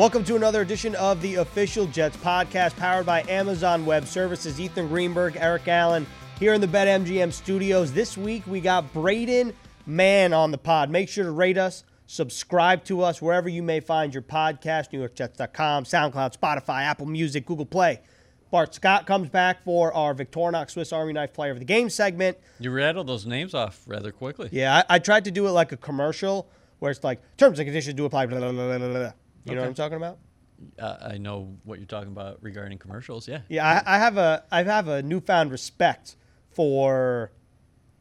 Welcome to another edition of the Official Jets podcast powered by Amazon Web Services. Ethan Greenberg, Eric Allen here in the BetMGM studios. This week we got Braden Mann on the pod. Make sure to rate us, subscribe to us wherever you may find your podcast, NewYorkJets.com, SoundCloud, Spotify, Apple Music, Google Play. Bart Scott comes back for our Victorinox Swiss Army Knife Player of the Game segment. You rattled those names off rather quickly. Yeah, I, I tried to do it like a commercial where it's like terms and conditions do apply. Blah, blah, blah, You know what I'm talking about? Uh, I know what you're talking about regarding commercials. Yeah. Yeah, I, I have a I have a newfound respect for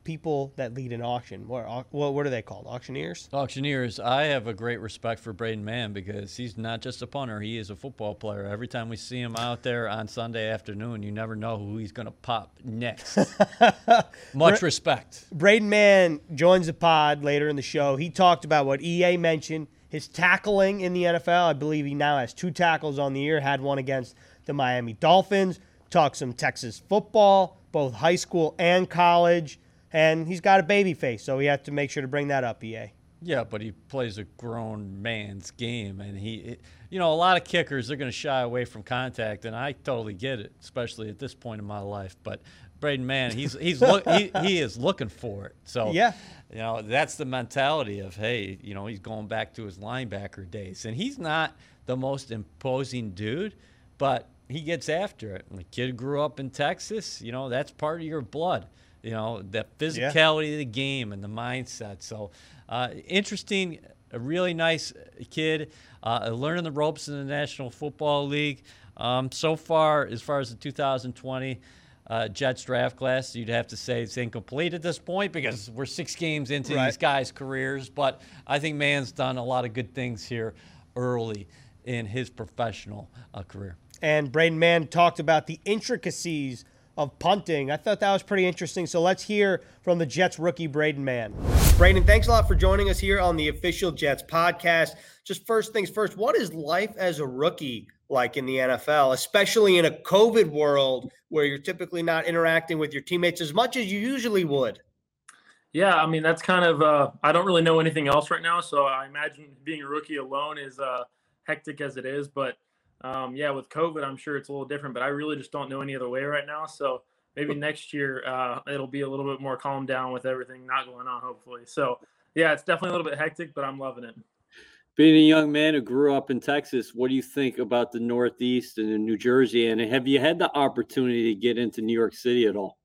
people that lead an auction. What what what are they called? Auctioneers. Auctioneers, I have a great respect for Braden Mann because he's not just a punter, he is a football player. Every time we see him out there on Sunday afternoon, you never know who he's going to pop next. Much respect. Braden Mann joins the pod later in the show. He talked about what EA mentioned, his tackling in the NFL. I believe he now has two tackles on the year, had one against the Miami Dolphins. Talked some Texas football, both high school and college. And he's got a baby face, so he had to make sure to bring that up, EA. Yeah, but he plays a grown man's game, and he, it- you know, a lot of kickers they're going to shy away from contact, and I totally get it, especially at this point in my life. But Braden Mann, he's he's look, he, he is looking for it. So Yeah. you know that's the mentality of hey, you know, he's going back to his linebacker days, and he's not the most imposing dude, but he gets after it. And the kid grew up in Texas, you know, that's part of your blood. You know, the physicality of the game and the mindset. So, uh, interesting, a really nice kid, uh, learning the ropes in the National Football League. Um, so far, as far as the 2020 uh, Jets draft class, you'd have to say it's incomplete at this point because we're six games into Right. these guys' careers. But I think Mann's done a lot of good things here early in his professional uh, career. and Braden Mann talked about the intricacies of punting. I thought that was pretty interesting. So let's hear from the Jets rookie Braden Mann. Braden, thanks a lot for joining us here on the official Jets podcast. Just first things first, what is life as a rookie like in the NFL, especially in a COVID world where you're typically not interacting with your teammates as much as you usually would? Yeah, I mean that's kind of uh, I don't really know anything else right now, so I imagine being a rookie alone is uh, hectic as it is. But um, yeah, with COVID, I'm sure it's a little different. But I really just don't know any other way right now. So maybe next year uh, it'll be a little bit more calmed down with everything not going on. Hopefully, so yeah, it's definitely a little bit hectic, but I'm loving it. Being a young man who grew up in Texas, what do you think about the Northeast and New Jersey? And have you had the opportunity to get into New York City at all?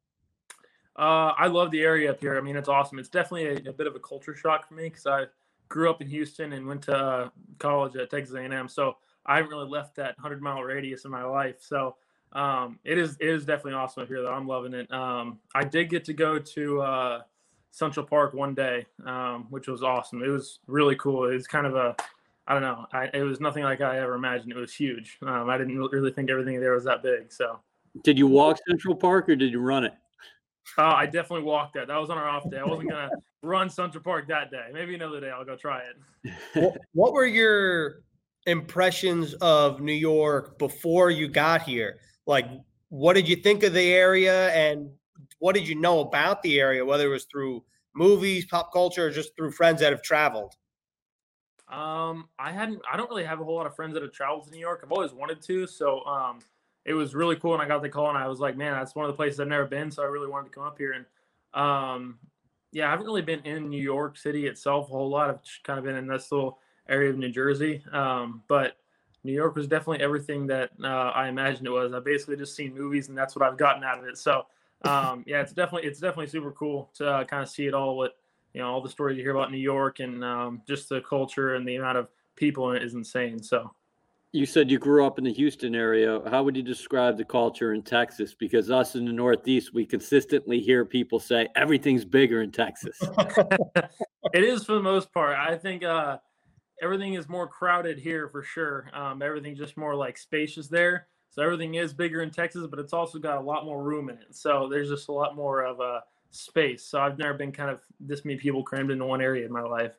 Uh, I love the area up here. I mean, it's awesome. It's definitely a, a bit of a culture shock for me because I grew up in Houston and went to uh, college at Texas A&M. So I haven't really left that 100 mile radius in my life. So um, it is it is definitely awesome up here. Though I'm loving it. Um, I did get to go to uh, Central Park one day, um, which was awesome. It was really cool. It was kind of a I don't know. I, it was nothing like I ever imagined. It was huge. Um, I didn't really think everything there was that big. So. Did you walk Central Park or did you run it? Uh, I definitely walked that. That was on our off day. I wasn't gonna run Central Park that day. Maybe another day I'll go try it. what, what were your impressions of New York before you got here? Like, what did you think of the area, and what did you know about the area, whether it was through movies, pop culture, or just through friends that have traveled? Um, I hadn't. I don't really have a whole lot of friends that have traveled to New York. I've always wanted to, so um, it was really cool when I got the call, and I was like, man, that's one of the places I've never been, so I really wanted to come up here. And um, yeah, I haven't really been in New York City itself a whole lot. I've kind of been in this little area of New Jersey, um, but New York was definitely everything that uh, I imagined it was. I basically just seen movies, and that's what I've gotten out of it. So um, yeah, it's definitely it's definitely super cool to uh, kind of see it all. What you know, all the stories you hear about New York, and um, just the culture and the amount of people in it is insane. So. You said you grew up in the Houston area. How would you describe the culture in Texas? Because us in the Northeast, we consistently hear people say everything's bigger in Texas. it is for the most part. I think uh, everything is more crowded here for sure. Um, everything's just more like spacious there. So everything is bigger in Texas, but it's also got a lot more room in it. So there's just a lot more of a space. So I've never been kind of this many people crammed into one area in my life.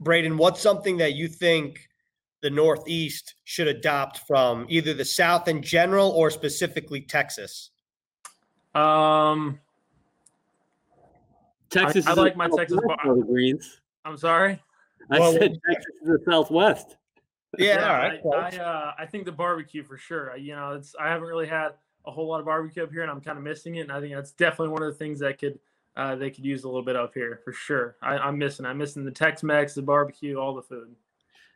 Braden, what's something that you think the Northeast should adopt from either the South in general or specifically Texas? Um, Texas I is like my Texas Southwest bar- the Greens. I'm sorry. I Well, said Texas is the Southwest. Yeah, all right. I, I, uh, I think the barbecue for sure. You know, it's I haven't really had a whole lot of barbecue up here, and I'm kind of missing it. And I think that's definitely one of the things that could uh, they could use a little bit up here for sure. I, I'm missing. I'm missing the Tex-Mex, the barbecue, all the food.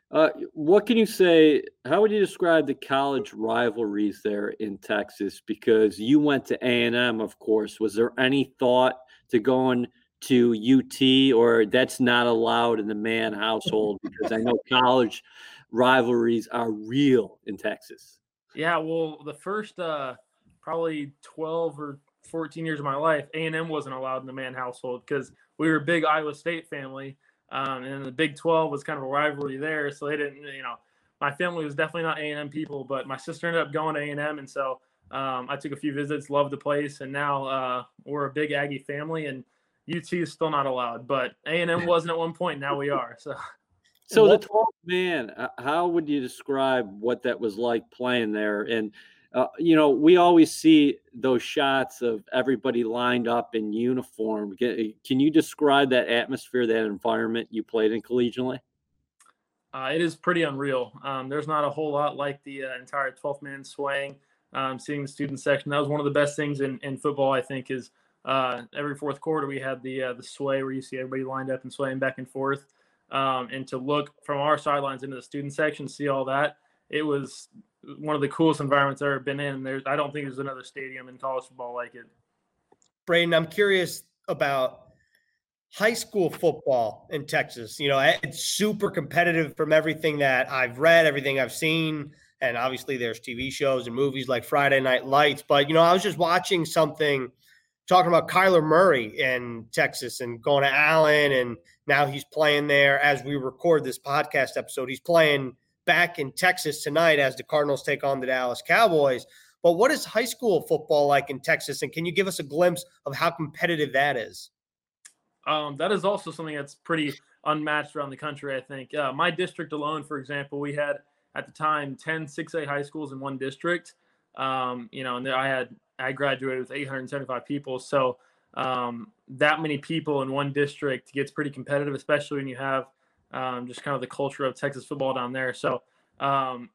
Uh, what can you say? How would you describe the college rivalries there in Texas? Because you went to A and M, of course. Was there any thought to going to UT, or that's not allowed in the Mann household? Because I know college rivalries are real in Texas. Yeah, well, the first uh, probably 12 or 14 years of my life, A&M wasn't allowed in the Mann household because we were a big Iowa State family. Um, and the Big 12 was kind of a rivalry there. So they didn't, you know, my family was definitely not A&M people, but my sister ended up going to A&M. And so um, I took a few visits, loved the place. And now uh, we're a big Aggie family and UT is still not allowed, but A&M wasn't at one point. Now we are. So. So the 12 man, uh, how would you describe what that was like playing there? And uh, you know, we always see those shots of everybody lined up in uniform. Can you describe that atmosphere, that environment you played in collegiately? Uh, it is pretty unreal. Um, there's not a whole lot like the uh, entire 12th man swaying. Um, seeing the student section, that was one of the best things in, in football. I think is uh, every fourth quarter we had the uh, the sway where you see everybody lined up and swaying back and forth. Um, and to look from our sidelines into the student section, see all that, it was one of the coolest environments I've ever been in. There's, I don't think there's another stadium in college football like it. Braden, I'm curious about high school football in Texas. You know, it's super competitive from everything that I've read, everything I've seen. And obviously, there's TV shows and movies like Friday Night Lights. But, you know, I was just watching something talking about Kyler Murray in Texas and going to Allen. And now he's playing there as we record this podcast episode. He's playing back in Texas tonight as the Cardinals take on the Dallas Cowboys. But what is high school football like in Texas? And can you give us a glimpse of how competitive that is? Um, that is also something that's pretty unmatched around the country, I think. Uh, my district alone, for example, we had at the time 10 6A high schools in one district. Um, you know, and I had I graduated with 875 people. So um, that many people in one district gets pretty competitive, especially when you have um, just kind of the culture of Texas football down there. So um,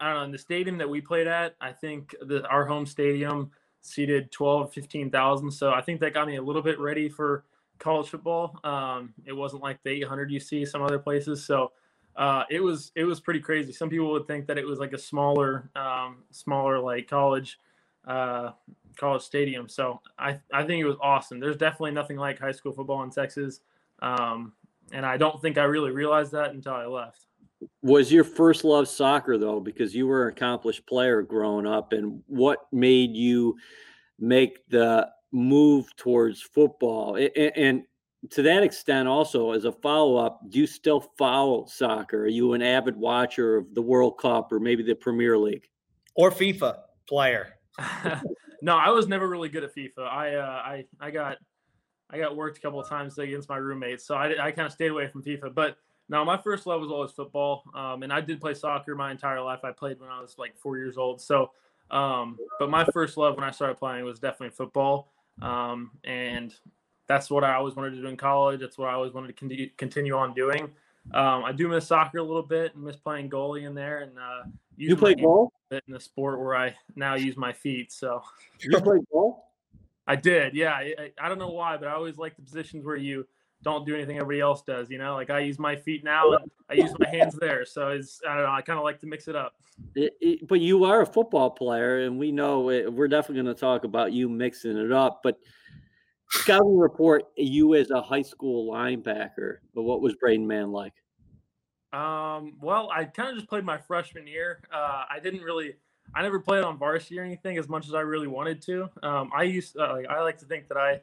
I don't know. In the stadium that we played at, I think the, our home stadium seated 12, 15,000. So I think that got me a little bit ready for college football. Um, it wasn't like the 800 you see some other places. So uh, it was it was pretty crazy. Some people would think that it was like a smaller um, smaller like college uh, college stadium. So I I think it was awesome. There's definitely nothing like high school football in Texas. Um, and I don't think I really realized that until I left. Was your first love soccer though? Because you were an accomplished player growing up, and what made you make the move towards football? And, and to that extent, also as a follow up, do you still follow soccer? Are you an avid watcher of the World Cup or maybe the Premier League or FIFA player? no, I was never really good at FIFA. I uh, I I got I got worked a couple of times against my roommates, so I, I kind of stayed away from FIFA. But no, my first love was always football, um, and I did play soccer my entire life. I played when I was like four years old. So, um, but my first love when I started playing was definitely football, um, and that's what I always wanted to do in college. That's what I always wanted to continue continue on doing. Um, I do miss soccer a little bit and miss playing goalie in there. And uh, you play ball in the sport where I now use my feet. So you play ball. I did, yeah. I, I, don't know why, but I always like the positions where you don't do anything everybody else does. You know, like I use my feet now I use my hands there. So it's I don't know. I kind of like to mix it up. It, it, but you are a football player, and we know it, we're definitely going to talk about you mixing it up. But scouting report you as a high school linebacker. But what was Braden Mann like? Um, well, I kind of just played my freshman year. Uh, I didn't really I never played on varsity or anything as much as I really wanted to. Um, I used uh, like I like to think that I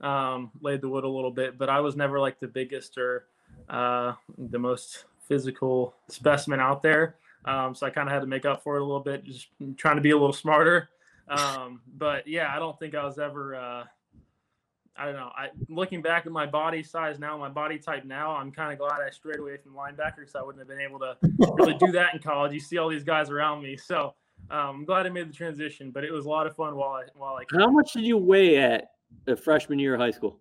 um, laid the wood a little bit, but I was never like the biggest or uh, the most physical specimen out there. Um, so I kind of had to make up for it a little bit, just trying to be a little smarter. Um, but yeah, I don't think I was ever. Uh, I don't know. I looking back at my body size now, my body type now, I'm kind of glad I strayed away from linebacker because I wouldn't have been able to really do that in college. You see all these guys around me, so um, I'm glad I made the transition, but it was a lot of fun while I while I. How much did you weigh at the freshman year of high school?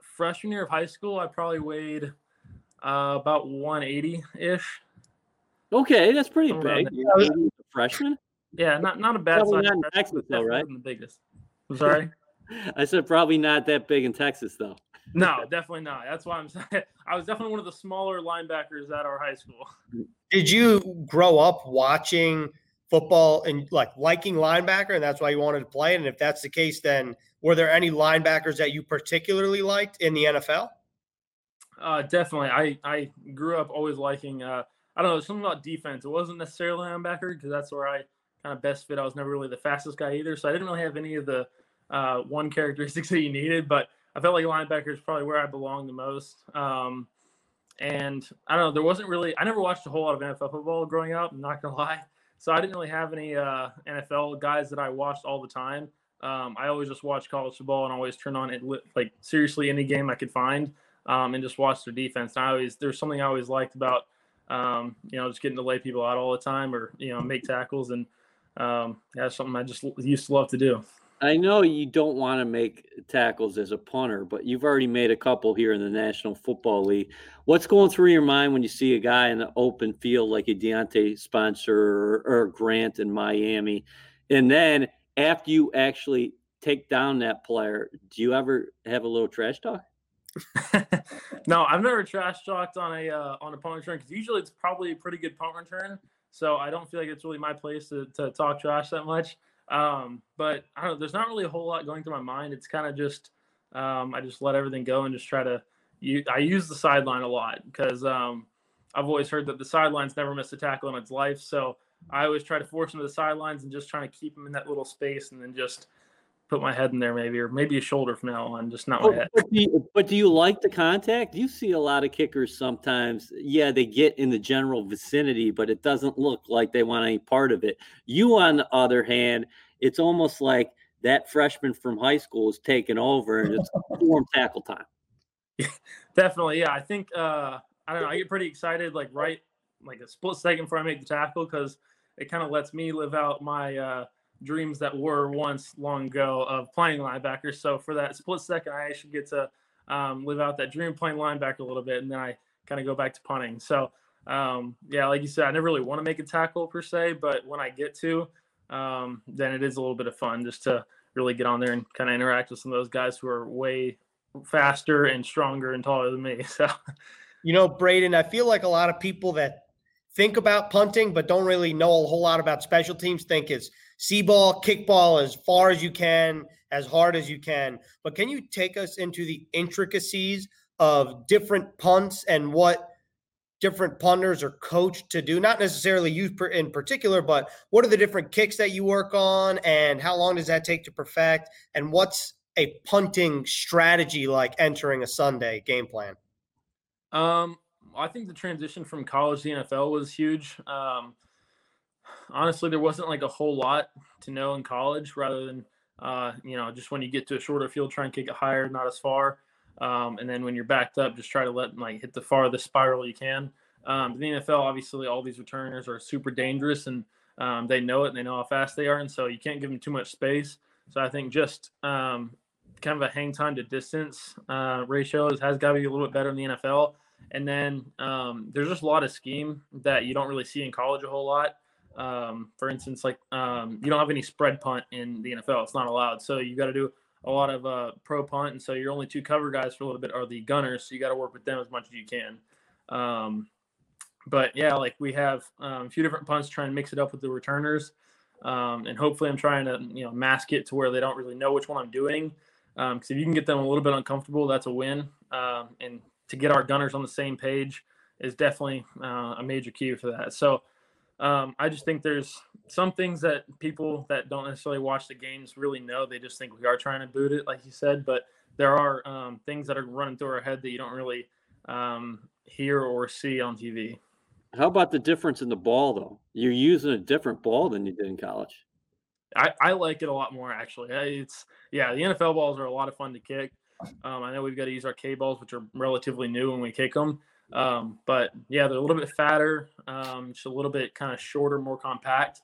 Freshman year of high school, I probably weighed uh, about 180 ish. Okay, that's pretty big. a freshman. Yeah, not not a bad Probably size. not in Texas, though, right? The biggest. I'm sorry. I said probably not that big in Texas though. no, definitely not. That's why I'm saying I was definitely one of the smaller linebackers at our high school. Did you grow up watching football and like liking linebacker, and that's why you wanted to play it? And if that's the case, then were there any linebackers that you particularly liked in the NFL? Uh, definitely. I I grew up always liking. Uh, I don't know something about defense. It wasn't necessarily linebacker because that's where I kind of best fit. I was never really the fastest guy either, so I didn't really have any of the uh, one characteristics that you needed. But I felt like linebacker is probably where I belong the most. Um, and I don't know. There wasn't really. I never watched a whole lot of NFL football growing up. I'm not gonna lie. So I didn't really have any uh, NFL guys that I watched all the time. Um, I always just watched college football and always turn on it like seriously any game I could find um, and just watch their defense. And I always there's something I always liked about um, you know just getting to lay people out all the time or you know make tackles and um, that's something I just used to love to do. I know you don't want to make tackles as a punter, but you've already made a couple here in the National Football League. What's going through your mind when you see a guy in the open field like a Diontae Spencer or, or Grant in Miami? And then after you actually take down that player, do you ever have a little trash talk? no, I've never trash talked on a uh, on a punt return because usually it's probably a pretty good punt return. So I don't feel like it's really my place to, to talk trash that much. Um, but I don't know, there's not really a whole lot going through my mind. It's kind of just um, I just let everything go and just try to. You, I use the sideline a lot because um, I've always heard that the sidelines never miss a tackle in its life. So I always try to force them to the sidelines and just trying to keep them in that little space and then just put my head in there maybe or maybe a shoulder from now on, just not my head. but do you, but do you like the contact? You see a lot of kickers sometimes. Yeah, they get in the general vicinity, but it doesn't look like they want any part of it. You, on the other hand, it's almost like that freshman from high school is taking over and it's warm tackle time. Definitely, yeah. I think uh, I don't know. I get pretty excited, like right, like a split second before I make the tackle, because it kind of lets me live out my uh, dreams that were once long ago of playing linebacker. So for that split second, I actually get to um, live out that dream playing linebacker a little bit, and then I kind of go back to punting. So um, yeah, like you said, I never really want to make a tackle per se, but when I get to, um, then it is a little bit of fun just to really get on there and kind of interact with some of those guys who are way faster and stronger and taller than me. So You know, Braden, I feel like a lot of people that think about punting but don't really know a whole lot about special teams think it's see ball, kick ball as far as you can, as hard as you can. But can you take us into the intricacies of different punts and what different punters are coached to do? Not necessarily you in particular, but what are the different kicks that you work on and how long does that take to perfect? And what's a punting strategy like entering a Sunday game plan? Um, I think the transition from college to NFL was huge. Um, honestly, there wasn't like a whole lot to know in college, rather than uh, you know just when you get to a shorter field, try and kick it higher, not as far. Um, and then when you're backed up, just try to let like hit the farthest spiral you can. Um, the NFL, obviously, all these returners are super dangerous, and um, they know it. and They know how fast they are, and so you can't give them too much space. So I think just um, kind of a hang time to distance uh, ratio has got to be a little bit better in the NFL. And then um, there's just a lot of scheme that you don't really see in college a whole lot. Um, for instance, like um, you don't have any spread punt in the NFL; it's not allowed. So you got to do a lot of uh, pro punt, and so your only two cover guys for a little bit are the gunners. So you got to work with them as much as you can. Um, but yeah, like we have um, a few different punts, trying to mix it up with the returners, um, and hopefully I'm trying to you know mask it to where they don't really know which one I'm doing. Because if you can get them a little bit uncomfortable, that's a win. Um, and to get our gunners on the same page is definitely uh, a major key for that. So um, I just think there's some things that people that don't necessarily watch the games really know. They just think we are trying to boot it, like you said. But there are um, things that are running through our head that you don't really um, hear or see on TV. How about the difference in the ball, though? You're using a different ball than you did in college. I, I like it a lot more actually. It's yeah, the NFL balls are a lot of fun to kick. Um, I know we've got to use our K balls, which are relatively new when we kick them. Um, but yeah, they're a little bit fatter, um, just a little bit kind of shorter, more compact,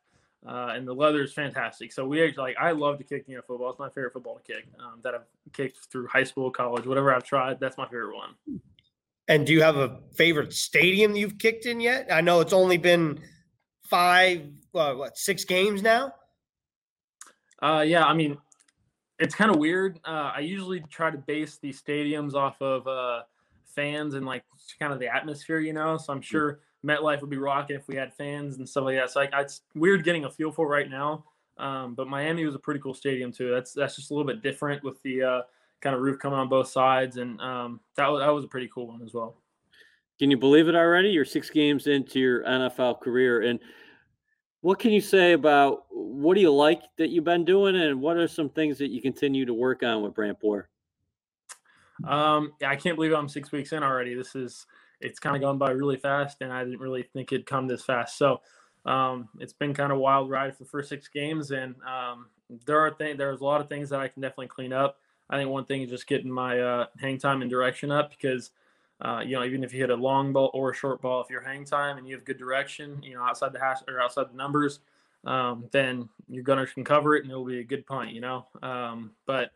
uh, and the leather is fantastic. So we actually like I love to kick you know football. It's my favorite football to kick um, that I've kicked through high school, college, whatever I've tried. That's my favorite one. And do you have a favorite stadium you've kicked in yet? I know it's only been five, uh, what, six games now? Uh, yeah, I mean, it's kind of weird. Uh, I usually try to base these stadiums off of uh, fans and like kind of the atmosphere, you know. So I'm sure MetLife would be rocking if we had fans and stuff like that. So like, it's weird getting a feel for right now. Um, but Miami was a pretty cool stadium too. That's that's just a little bit different with the uh, kind of roof coming on both sides, and um, that was that was a pretty cool one as well. Can you believe it already? You're six games into your NFL career, and what can you say about what do you like that you've been doing, and what are some things that you continue to work on with Brant Boyer? Um, I can't believe I'm six weeks in already. This is it's kind of gone by really fast, and I didn't really think it'd come this fast. So um, it's been kind of wild ride for the first six games, and um, there are things. There's a lot of things that I can definitely clean up. I think one thing is just getting my uh, hang time and direction up because, uh, you know, even if you hit a long ball or a short ball, if you're hang time and you have good direction, you know, outside the hash or outside the numbers, um, then your gunners can cover it and it'll be a good punt, you know. Um, but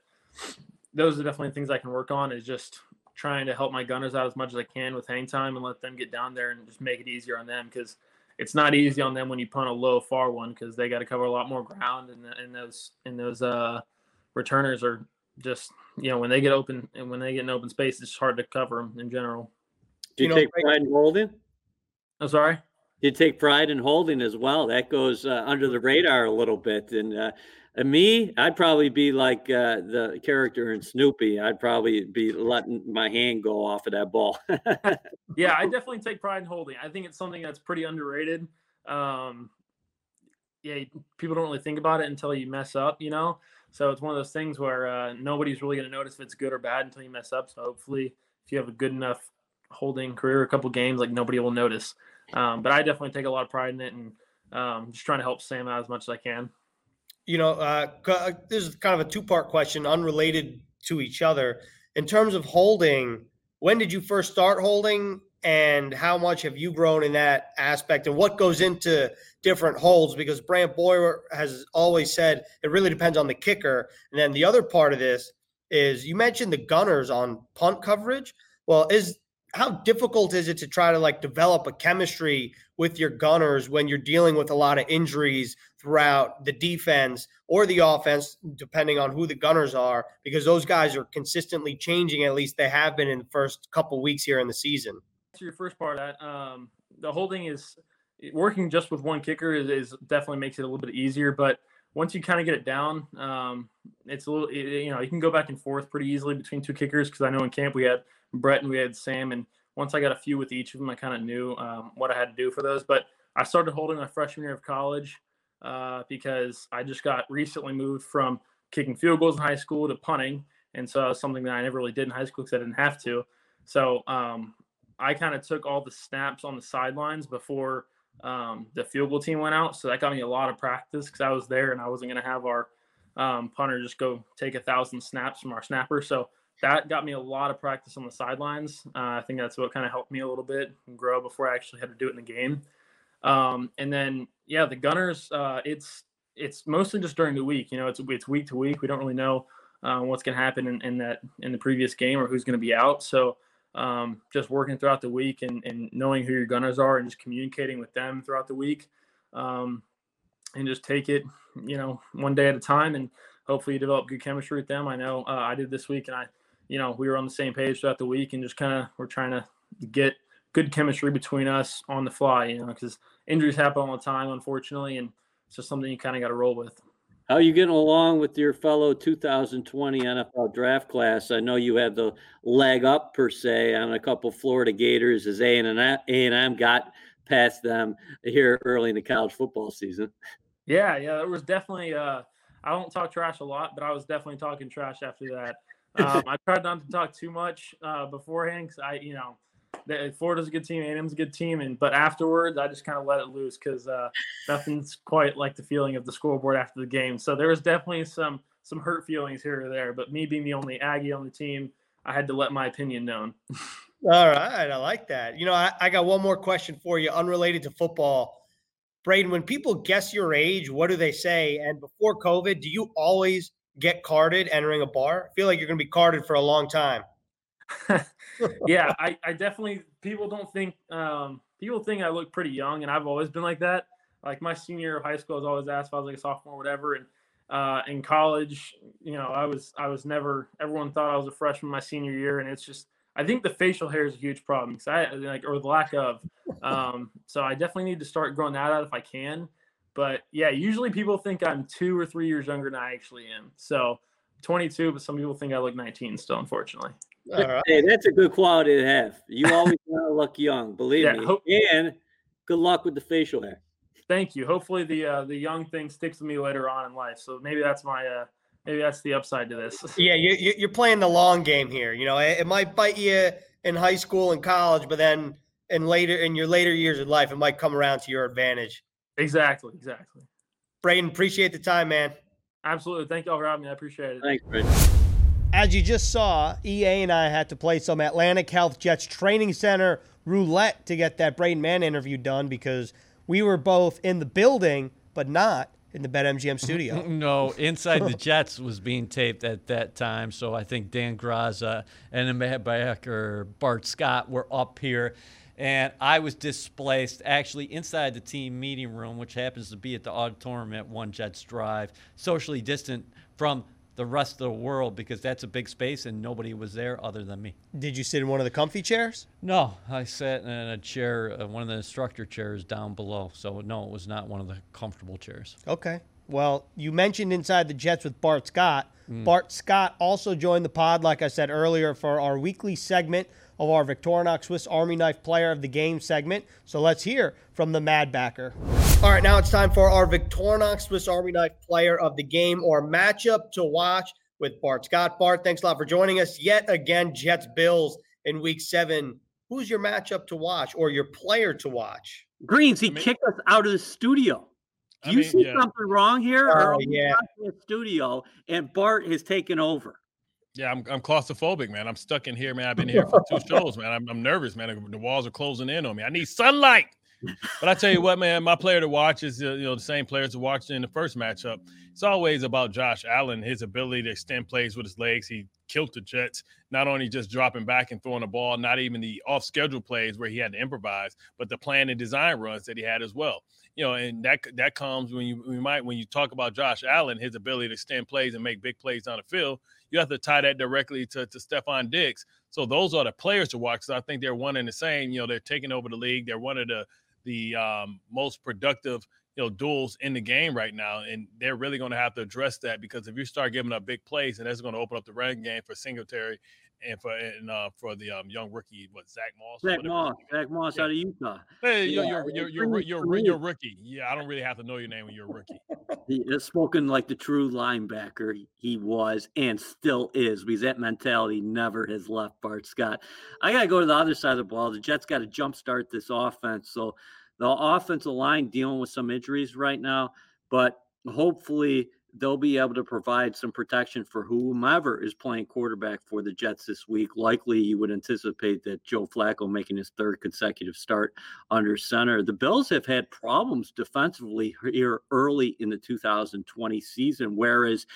those are definitely things I can work on. Is just trying to help my gunners out as much as I can with hang time and let them get down there and just make it easier on them because it's not easy on them when you punt a low far one because they got to cover a lot more ground and, and those and those uh returners are just you know when they get open and when they get in open space, it's hard to cover them in general. Do you, you take know, pride in holding? I'm sorry. You take pride in holding as well. That goes uh, under the radar a little bit. And, uh, and me, I'd probably be like uh, the character in Snoopy. I'd probably be letting my hand go off of that ball. yeah, I definitely take pride in holding. I think it's something that's pretty underrated. Um, yeah, people don't really think about it until you mess up, you know. So it's one of those things where uh, nobody's really going to notice if it's good or bad until you mess up. So hopefully, if you have a good enough holding career, a couple games, like nobody will notice. Um, but I definitely take a lot of pride in it and um, just trying to help Sam out as much as I can. You know, uh, uh this is kind of a two part question, unrelated to each other. In terms of holding, when did you first start holding? And how much have you grown in that aspect and what goes into different holds because Brant Boyer has always said it really depends on the kicker. And then the other part of this is you mentioned the gunners on punt coverage. Well, is how difficult is it to try to like develop a chemistry with your gunners when you're dealing with a lot of injuries throughout the defense or the offense, depending on who the gunners are, because those guys are consistently changing. At least they have been in the first couple weeks here in the season your first part that, um, the holding is working just with one kicker is, is, definitely makes it a little bit easier. But once you kind of get it down, um, it's a little, it, you know, you can go back and forth pretty easily between two kickers because I know in camp we had Brett and we had Sam. And once I got a few with each of them, I kind of knew um, what I had to do for those. But I started holding my freshman year of college uh, because I just got recently moved from kicking field goals in high school to punting. And so that was something that I never really did in high school because I didn't have to. So um, I kind of took all the snaps on the sidelines before um, the field goal team went out. So that got me a lot of practice because I was there and I wasn't going to have our um, punter just go take a thousand snaps from our snapper. So that got me a lot of practice on the sidelines. Uh, I think that's what kind of helped me a little bit and grow before I actually had to do it in the game. Um, and then, yeah, the Gunners, uh, it's it's mostly just during the week. You know, it's it's week to week. We don't really know uh, what's going to happen in, in that in the previous game or who's going to be out. So um, just working throughout the week and, and knowing who your gunners are and just communicating with them throughout the week um, and just take it you know one day at a time and hopefully you develop good chemistry with them. I know uh, i did this week and i you know we were on the same page throughout the week and just kind of we're trying to get good chemistry between us on the fly you know because injuries happen all the time unfortunately and it's just something you kind of got to roll with how are you getting along with your fellow 2020 NFL draft class? I know you had the leg up per se on a couple Florida Gators as A and A and M got past them here early in the college football season. Yeah, yeah, it was definitely. Uh, I don't talk trash a lot, but I was definitely talking trash after that. Um, I tried not to talk too much uh, beforehand because I, you know, Florida's a good team, A&M's a good team, and but afterwards I just kind of let it loose because uh, nothing's quite like the feeling of the scoreboard after the game. So there was definitely some some hurt feelings here or there. But me being the only Aggie on the team, I had to let my opinion known. All right, I like that. You know, I, I got one more question for you, unrelated to football. Braden, when people guess your age, what do they say? And before COVID, do you always get carded entering a bar? I feel like you're going to be carded for a long time. yeah, I, I definitely people don't think um, people think I look pretty young, and I've always been like that. Like my senior year of high school, I was always asked if I was like a sophomore, or whatever. And uh, in college, you know, I was I was never. Everyone thought I was a freshman my senior year, and it's just I think the facial hair is a huge problem because I like or the lack of. Um, so I definitely need to start growing that out if I can. But yeah, usually people think I'm two or three years younger than I actually am. So 22, but some people think I look 19 still, unfortunately. Hey, that's a good quality to have. You always want to look young, believe yeah, me. Hope- and good luck with the facial hair. Thank you. Hopefully the uh, the young thing sticks with me later on in life. So maybe that's my uh, maybe that's the upside to this. yeah, you, you're playing the long game here. You know, it, it might bite you in high school and college, but then in later in your later years of life, it might come around to your advantage. Exactly. Exactly. Braden, appreciate the time, man. Absolutely. Thank y'all for having me. I appreciate it. Thanks, Braden. As you just saw, EA and I had to play some Atlantic Health Jets Training Center roulette to get that Braden Mann interview done because we were both in the building, but not in the BetMGM studio. no, Inside the Jets was being taped at that time. So I think Dan Graza and Matt or Bart Scott were up here. And I was displaced actually inside the team meeting room, which happens to be at the auditorium at One Jets Drive, socially distant from the rest of the world because that's a big space and nobody was there other than me. Did you sit in one of the comfy chairs? No, I sat in a chair, uh, one of the instructor chairs down below. So, no, it was not one of the comfortable chairs. Okay. Well, you mentioned Inside the Jets with Bart Scott. Mm. Bart Scott also joined the pod, like I said earlier, for our weekly segment of our Victorinox Swiss Army Knife Player of the Game segment. So let's hear from the Mad Backer. All right, now it's time for our Victorinox Swiss Army Knife Player of the Game or matchup to watch with Bart Scott. Bart, thanks a lot for joining us yet again. Jets Bills in Week Seven. Who's your matchup to watch or your player to watch? Greens, he I mean, kicked us out of the studio. Do I you mean, see yeah. something wrong here? Oh, yeah. The studio and Bart has taken over. Yeah, I'm, I'm claustrophobic, man. I'm stuck in here, man. I've been here for two shows, man. I'm, I'm nervous, man. The walls are closing in on me. I need sunlight. But I tell you what, man, my player to watch is uh, you know the same players to watch in the first matchup. It's always about Josh Allen, his ability to extend plays with his legs. He killed the Jets, not only just dropping back and throwing the ball, not even the off-schedule plays where he had to improvise, but the plan and design runs that he had as well. You know, and that that comes when you we might when you talk about Josh Allen, his ability to extend plays and make big plays on the field you have to tie that directly to, to Stefon Diggs. So those are the players to watch. So I think they're one and the same. You know, they're taking over the league. They're one of the the um, most productive you know duels in the game right now, and they're really going to have to address that because if you start giving up big plays, and that's going to open up the running game for Singletary and for and uh, for the um, young rookie, what Zach Moss? Zach Moss, Zach Moss yeah. out of Utah. Hey, yeah, you're, you're, you're, you're, you're, rookie. Yeah, I don't really have to know your name when you're a rookie. he is spoken like the true linebacker he was and still is because that mentality never has left Bart Scott. I got to go to the other side of the ball. The Jets got to jumpstart this offense. So the offensive line dealing with some injuries right now, but hopefully – they'll be able to provide some protection for whomever is playing quarterback for the Jets this week. Likely, you would anticipate that Joe Flacco making his third consecutive start under center. The Bills have had problems defensively here early in the 2020 season, whereas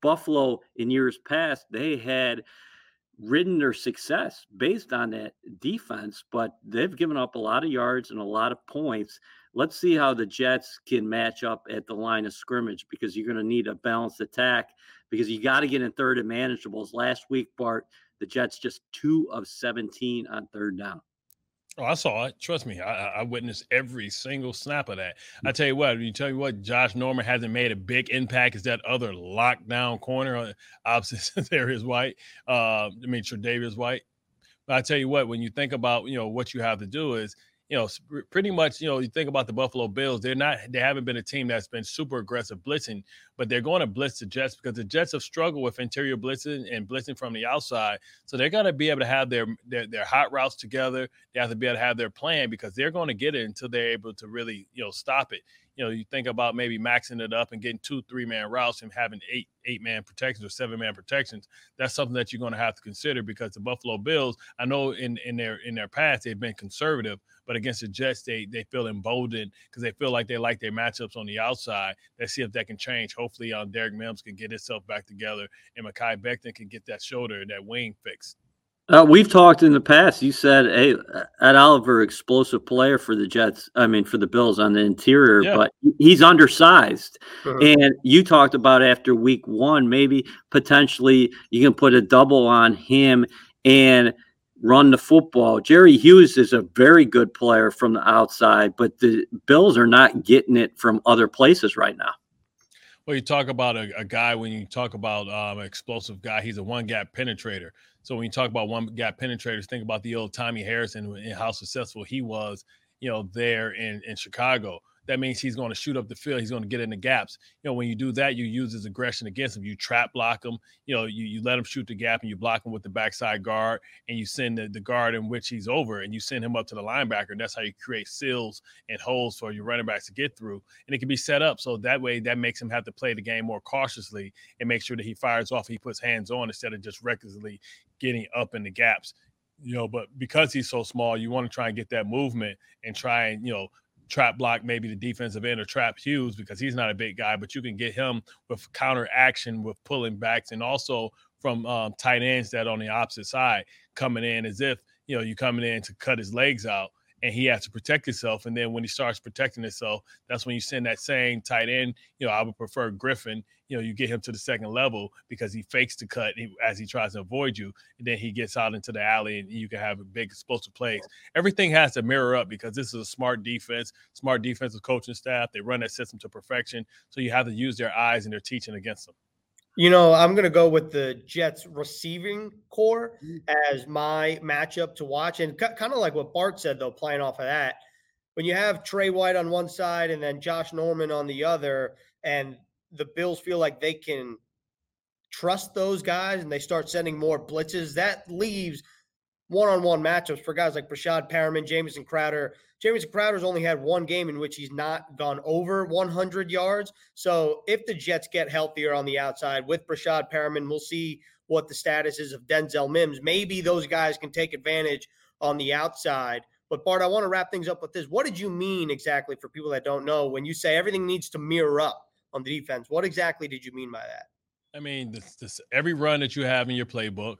Buffalo in years past, they had ridden their success based on that defense, but they've given up a lot of yards and a lot of points let's see how the Jets can match up at the line of scrimmage because you're going to need a balanced attack because you got to get in third and manageables. Last week, Bart, the Jets just two of 17 on third down. Oh, I saw it. Trust me, I, I, witnessed every single snap of that. I tell you what, when you tell you what, Josh Norman hasn't made a big impact. Is that other lockdown corner uh, opposite there is White? Uh, I mean, Tre'Davious White. But I tell you what, when you think about you know what you have to do is you know, pretty much, you know, you think about the Buffalo Bills, they're not, they haven't been a team that's been super aggressive blitzing, but they're going to blitz the Jets because the Jets have struggled with interior blitzing and blitzing from the outside. So they're going to be able to have their, their, their hot routes together. They have to be able to have their plan because they're going to get it until they're able to really, you know, stop it you know, you think about maybe maxing it up and getting two, three man routes and having eight, eight man protections or seven man protections. That's something that you're going to have to consider because the Buffalo Bills, I know in in their in their past they've been conservative, but against the Jets they they feel emboldened because they feel like they like their matchups on the outside. Let's see if that can change. Hopefully, um, Derek Mims can get himself back together and Mekhi Becton can get that shoulder, that wing fixed. Uh, we've talked in the past. You said, "Hey, Ed Oliver, explosive player for the Jets. I mean, for the Bills on the interior, Yeah. but he's undersized." Mhm. And you talked about after week one, maybe potentially you can put a double on him and run the football. Jerry Hughes is a very good player from the outside, but the Bills are not getting it from other places right now. Well, you talk about a, a guy when you talk about um, an explosive guy, he's a one gap penetrator. So when you talk about one gap penetrators, think about the old Tommy Harrison and how successful he was, you know, there in, in Chicago. That means he's going to shoot up the field. He's going to get in the gaps. You know, when you do that, you use his aggression against him. You trap block him. You know, you, you let him shoot the gap and you block him with the backside guard and you send the, the guard in which he's over and you send him up to the linebacker. And that's how you create seals and holes for your running backs to get through. And it can be set up so that way that makes him have to play the game more cautiously and make sure that he fires off. He puts hands on instead of just recklessly getting up in the gaps. You know, but because he's so small, you want to try and get that movement and try and you know trap block maybe the defensive end or trap Hughes because he's not a big guy, but you can get him with counter action with pulling backs and also from um, tight ends that on the opposite side coming in as if you know you're coming in to cut his legs out and he has to protect himself. And then when he starts protecting himself, that's when you send that same tight end. You know, I would prefer Griffin. You know, you get him to the second level because he fakes the cut as he tries to avoid you, and then he gets out into the alley, and you can have a big explosive plays. Everything has to mirror up because this is a smart defense, smart defensive coaching staff. They run that system to perfection, so you have to use their eyes and their teaching against them. You know, I'm going to go with the Jets receiving corps mm. as my matchup to watch. And kind of like what Bart said, though, playing off of that, when you have Trey White on one side and then Josh Norman on the other, and the Bills feel like they can trust those guys and they start sending more blitzes, that leaves one on one matchups for guys like Breshad Perriman, Jamison Crowder. Jamison Crowder's only had one game in which he's not gone over 100 yards. So if the Jets get healthier on the outside with Breshad Perriman, we'll see what the status is of Denzel Mims. Maybe those guys can take advantage on the outside. But Bart, I want to wrap things up with this. What did you mean exactly for people that don't know when you say everything needs to mirror up on the defense? What exactly did you mean by that? I mean, this, this, every run that you have in your playbook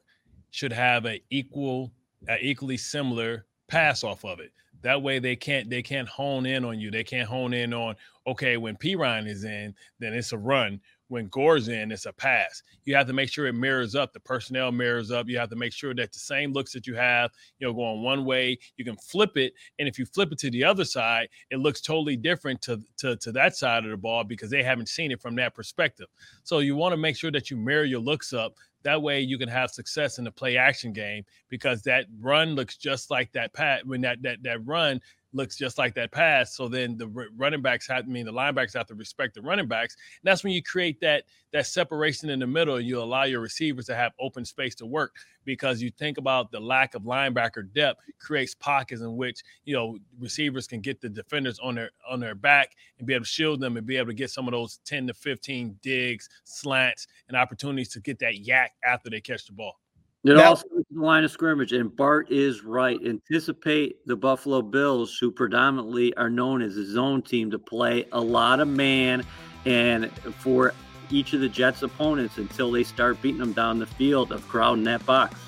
should have an equal, a equally similar pass off of it. That way they can't they can't hone in on you. They can't hone in on okay when Perine is in, then it's a run. When Gore's in, it's a pass. You have to make sure it mirrors up. The personnel mirrors up. You have to make sure that the same looks that you have, you know, going one way, you can flip it. And if you flip it to the other side, it looks totally different to, to, to that side of the ball because they haven't seen it from that perspective. So you want to make sure that you mirror your looks up that way you can have success in the play action game because that run looks just like that pat when that that that run looks just like that pass. So then the running backs have, I mean, the linebackers have to respect the running backs. And that's when you create that that separation in the middle. And you allow your receivers to have open space to work because you think about the lack of linebacker depth creates pockets in which you know receivers can get the defenders on their on their back and be able to shield them and be able to get some of those 10 to 15 digs, slants, and opportunities to get that YAC after they catch the ball. It now, also is the line of scrimmage, and Bart is right. Anticipate the Buffalo Bills, who predominantly are known as a zone team, to play a lot of man and for each of the Jets' opponents until they start beating them down the field of crowding that box.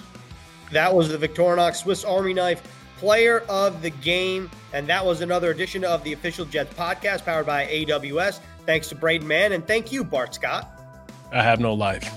That was the Victorinox Swiss Army Knife Player of the Game, and that was another edition of the Official Jets podcast powered by AWS. Thanks to Braden Mann, and thank you, Bart Scott. I have no life.